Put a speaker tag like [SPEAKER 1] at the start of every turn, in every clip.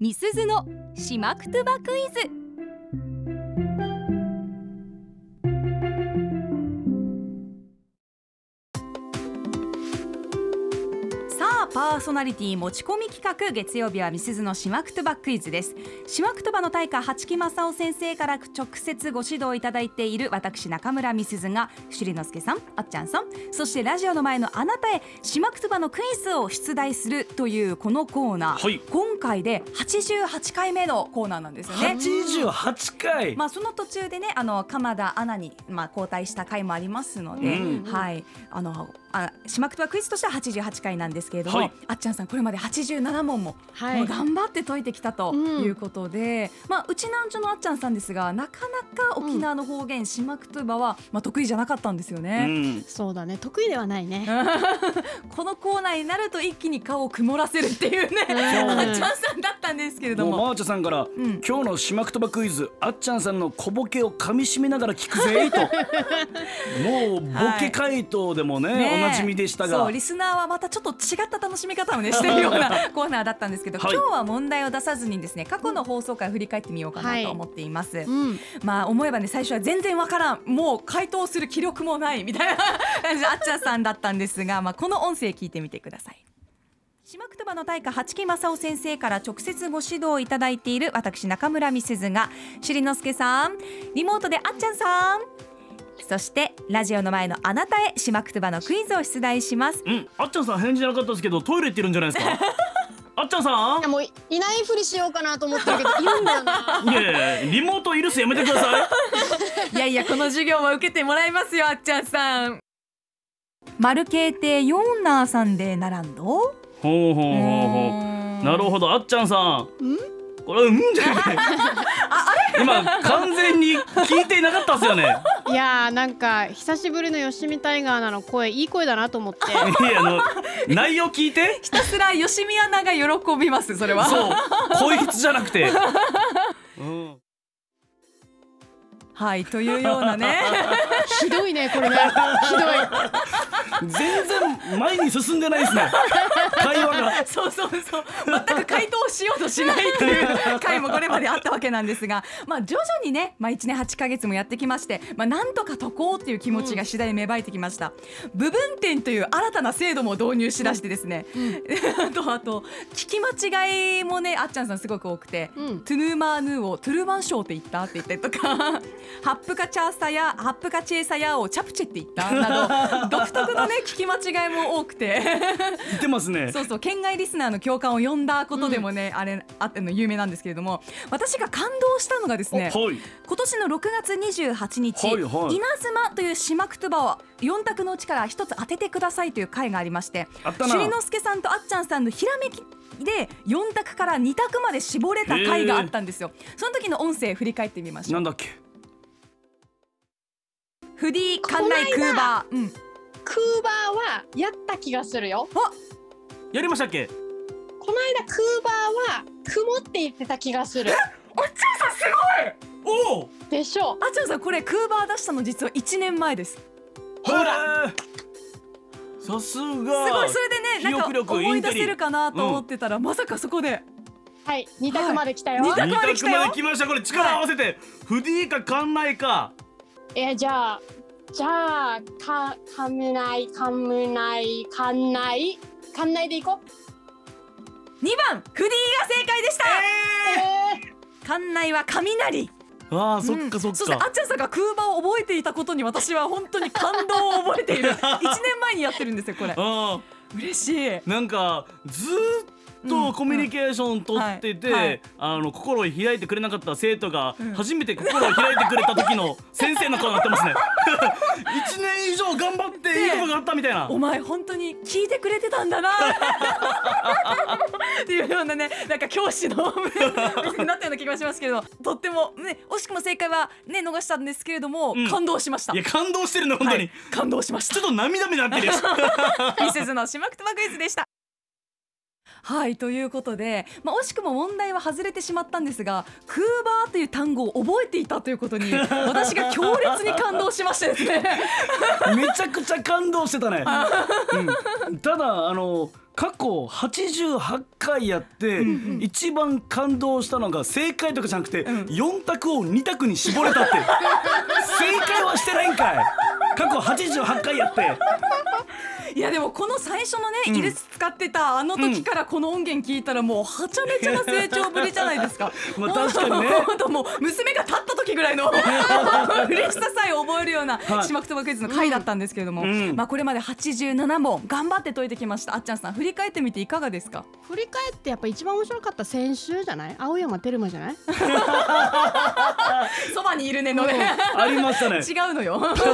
[SPEAKER 1] みすずのしまくとばクイズ。パーソナリティ持ち込み企画月曜日はみすずのしまくとばクイズです。しまくとばの大家八木正夫先生から直接ご指導いただいている私中村みすずが朱里之助さんあっちゃんさんそしてラジオの前のあなたへしまくとばのクイズを出題するというこのコーナー、
[SPEAKER 2] はい。
[SPEAKER 1] 今回で88回目のコーナーなんですよね。
[SPEAKER 2] 88回、
[SPEAKER 1] まあ、その途中でねあの鎌田アナに、まあ、交代した回もありますので、
[SPEAKER 2] うん。
[SPEAKER 1] はい。あのあしまくとばクイズとしては88回なんですけれども、
[SPEAKER 2] はい。
[SPEAKER 1] あっちゃんさんこれまで87問も,、
[SPEAKER 3] はい。
[SPEAKER 1] もう頑張って解いてきたと
[SPEAKER 3] うん。
[SPEAKER 1] いうことで、まあ、うちなーんちゅのあっちゃんさんですがなかなか沖縄の方言、しまくとばは、まあ、得意じゃなかったんですよね。
[SPEAKER 2] ん、
[SPEAKER 3] そうだね。得意ではないね。
[SPEAKER 1] このコーナーになると一気に顔を曇らせるっていうね、
[SPEAKER 3] うん。
[SPEAKER 1] あっちゃんさんですけれども。
[SPEAKER 2] もうマーチャさんから、
[SPEAKER 1] ん。
[SPEAKER 2] 今日のしまくとばクイズあっちゃんさんの小ボケを噛み締めながら聞くぜ と。もうボケ回答でもね、
[SPEAKER 1] ねえ。
[SPEAKER 2] おなじみでしたが。
[SPEAKER 1] そうリスナーはまたちょっと違った楽しみ方をねしてるような コーナーだったんですけど、
[SPEAKER 2] はい。
[SPEAKER 1] 今日は問題を出さずにですね過去の放送回を振り返ってみようかなと思っています、
[SPEAKER 3] うん。
[SPEAKER 1] まあ思えばね最初は全然わからんもう回答する気力もないみたいな感じのあっちゃんさんだったんですが、まあ、この音声聞いてみてください島くとばの大家八木正夫先生から直接ご指導いただいている私中村美鈴が朱里之助さんリモートであっちゃんさんそしてラジオの前のあなたへ島くとばのクイズを出題します。
[SPEAKER 2] うんあっちゃんさん返事なかったですけどトイレ行ってるんじゃないですか？あっちゃんさ
[SPEAKER 3] いやもういいないふりしようかなと思ってるけどいるんだよな。
[SPEAKER 2] んいやいやいやリモートいるっすやめてください。
[SPEAKER 1] いやいやこの授業は受けてもらいますよあっちゃんさん。マルケーテヨンナーさんで並んど
[SPEAKER 2] ほうほうほうほう。なるほどあっちゃんさん。これうんじゃない。今完全に聞いていなかったっすよね。
[SPEAKER 3] いやーなんか久しぶりの吉見タイガーなの声いい声だなと思って。
[SPEAKER 2] いやあの内容聞いて。
[SPEAKER 1] ひたすら吉見アナが喜びますそれは。
[SPEAKER 2] そう。こいつじゃなくて、うん、
[SPEAKER 1] はいというようなね。
[SPEAKER 3] ひどいねこれね。ひどい
[SPEAKER 2] 全然前に進んでないですね。会話が。
[SPEAKER 1] そうそうそう。全く回答しようとしないっていう回もこれまであったわけなんですがまあ徐々にね、まあ、1年8ヶ月もやってきまして、まあ、なんとか解こうっていう気持ちが次第に芽生えてきました、部分点という新たな制度も導入しだしてですね、あとあと聞き間違いもねあっちゃんさんすごく多くて、
[SPEAKER 3] うん。
[SPEAKER 1] トゥヌーマーヌーをトゥルーマンショーって言ったって言ったりとか ハップカチャーサやハップカチェーサヤをチャプチェって言ったなど独特のね聞き間違いも多くて。
[SPEAKER 2] 言ってますね。
[SPEAKER 1] そうそう県外リスナーの共感を呼んだことでもね、あれあっての有名なんですけれども私が感動したのがですね
[SPEAKER 2] はい。
[SPEAKER 1] 今年の6月28日、
[SPEAKER 2] はいはい。
[SPEAKER 1] 稲妻という島くとばを4択のうちから一つ当ててくださいという回がありまして
[SPEAKER 2] あったな。
[SPEAKER 1] 朱里之助さんとあっちゃんさんのひらめきで4択から2択まで絞れた回があったんですよ。その時の音声振り返ってみましょう。ん
[SPEAKER 2] なだっけ？
[SPEAKER 1] フディ館内クーバー、うん、
[SPEAKER 3] クーバーはやった気がするよ。
[SPEAKER 2] やりましたっけ？
[SPEAKER 3] この間クーバーは曇って言ってた気がする。
[SPEAKER 2] おお！
[SPEAKER 3] でしょ。
[SPEAKER 1] あっちゃんさんこれクーバー出したの実は1年前です。
[SPEAKER 2] ほら！さすが。
[SPEAKER 1] すごいそれでねなんか
[SPEAKER 2] 記憶力
[SPEAKER 1] 思い出せるかなと思ってたら、まさかそこで。
[SPEAKER 3] はい二択まで来たよ、
[SPEAKER 1] はい。二択
[SPEAKER 2] 二
[SPEAKER 1] まで来たよ。
[SPEAKER 2] 択まで来ました。これ力合わせて、フディか館内か。
[SPEAKER 3] えじゃあじゃあかかむないかむないかんない。かんないでいこう。
[SPEAKER 1] 2番フディが正解でした、
[SPEAKER 3] え
[SPEAKER 1] 館内は雷。
[SPEAKER 2] あーそっ
[SPEAKER 1] うん。
[SPEAKER 2] かそっ
[SPEAKER 1] そしてあ
[SPEAKER 2] か
[SPEAKER 1] っちゃんさんが空場を覚えていたことに私は本当に感動を覚えている。1年前にやってるんですよこれ。
[SPEAKER 2] あ
[SPEAKER 1] 嬉しい。
[SPEAKER 2] ーなんかずーっ
[SPEAKER 1] うん
[SPEAKER 2] とコミュニケーション取ってて、
[SPEAKER 1] はいはい。
[SPEAKER 2] あの心を開いてくれなかった生徒が
[SPEAKER 1] うん。
[SPEAKER 2] 初めて心を開いてくれた時の先生の顔になってますね。一年以上頑張っていいことがあったみたいな。
[SPEAKER 1] お前本当に聞いてくれてたんだな っていうようなねなんか教師のに なったような気がしますけどとってもね惜しくも正解はね逃したんですけれども、
[SPEAKER 2] うん
[SPEAKER 1] 感動しました
[SPEAKER 2] いや感動してるの本当に、
[SPEAKER 1] はい感動しました
[SPEAKER 2] ちょっと涙目になってる
[SPEAKER 1] ミセスの島くとばクイズでした。はいということで、まあ、惜しくも問題は外れてしまったんですがクーバーという単語を覚えていたということに私が強烈に感動しましてですね
[SPEAKER 2] めちゃくちゃ感動してたね、うん、ただあの過去88回やって、一番感動したのが正解とかじゃなくて、4択を2択に絞れたって。正解はしてないんかい。過去88回やって
[SPEAKER 1] いやでもこの最初のね、
[SPEAKER 2] うん。
[SPEAKER 1] イルス使ってたあの時からこの音源聞いたらもうはちゃめちゃな成長ぶりじゃないですか。
[SPEAKER 2] まあ確かにね。
[SPEAKER 1] 本当もう娘が立った時ぐらいの嬉しささえ覚えるような
[SPEAKER 2] はい
[SPEAKER 1] 島くとばクイズの回だったんですけれども、
[SPEAKER 2] うん
[SPEAKER 1] まあこれまで87問頑張って解いてきましたあっちゃんさん振り返ってみていかがですか
[SPEAKER 3] 振り返ってやっぱ一番面白かった先週じゃない青山テルマじゃない
[SPEAKER 1] そばにいるねのね
[SPEAKER 2] ありましたね
[SPEAKER 1] 違うのよ
[SPEAKER 3] だってこ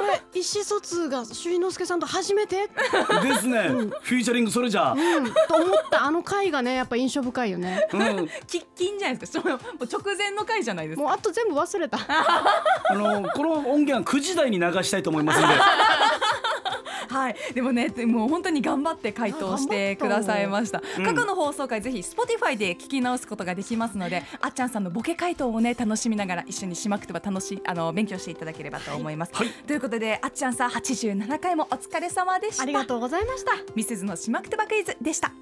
[SPEAKER 3] れ意思疎通が朱之介さんと初めて？
[SPEAKER 2] ですね、フューチャリングそれじゃ。
[SPEAKER 3] うん。と思ったあの回がねやっぱ印象深いよね。
[SPEAKER 2] うん、
[SPEAKER 1] 喫緊じゃないですかそのもう直前の回じゃないですか。
[SPEAKER 3] もうあと全部忘れた。
[SPEAKER 2] あのこの音源は9時台に流したいと思いますんで
[SPEAKER 1] はい、でもね、でもう本当に頑張って回答してくださいました。
[SPEAKER 2] うん
[SPEAKER 1] 過去の放送回ぜひ Spotify で聞き直すことができますので、あっちゃんさんのボケ回答をね楽しみながら一緒にしまくてば楽しいあの勉強していただければと思います。
[SPEAKER 2] はい
[SPEAKER 1] ということであっちゃんさん87回もお疲れ様でした。
[SPEAKER 3] ありがとうございました
[SPEAKER 1] ミセズのしまくてばクイズでした。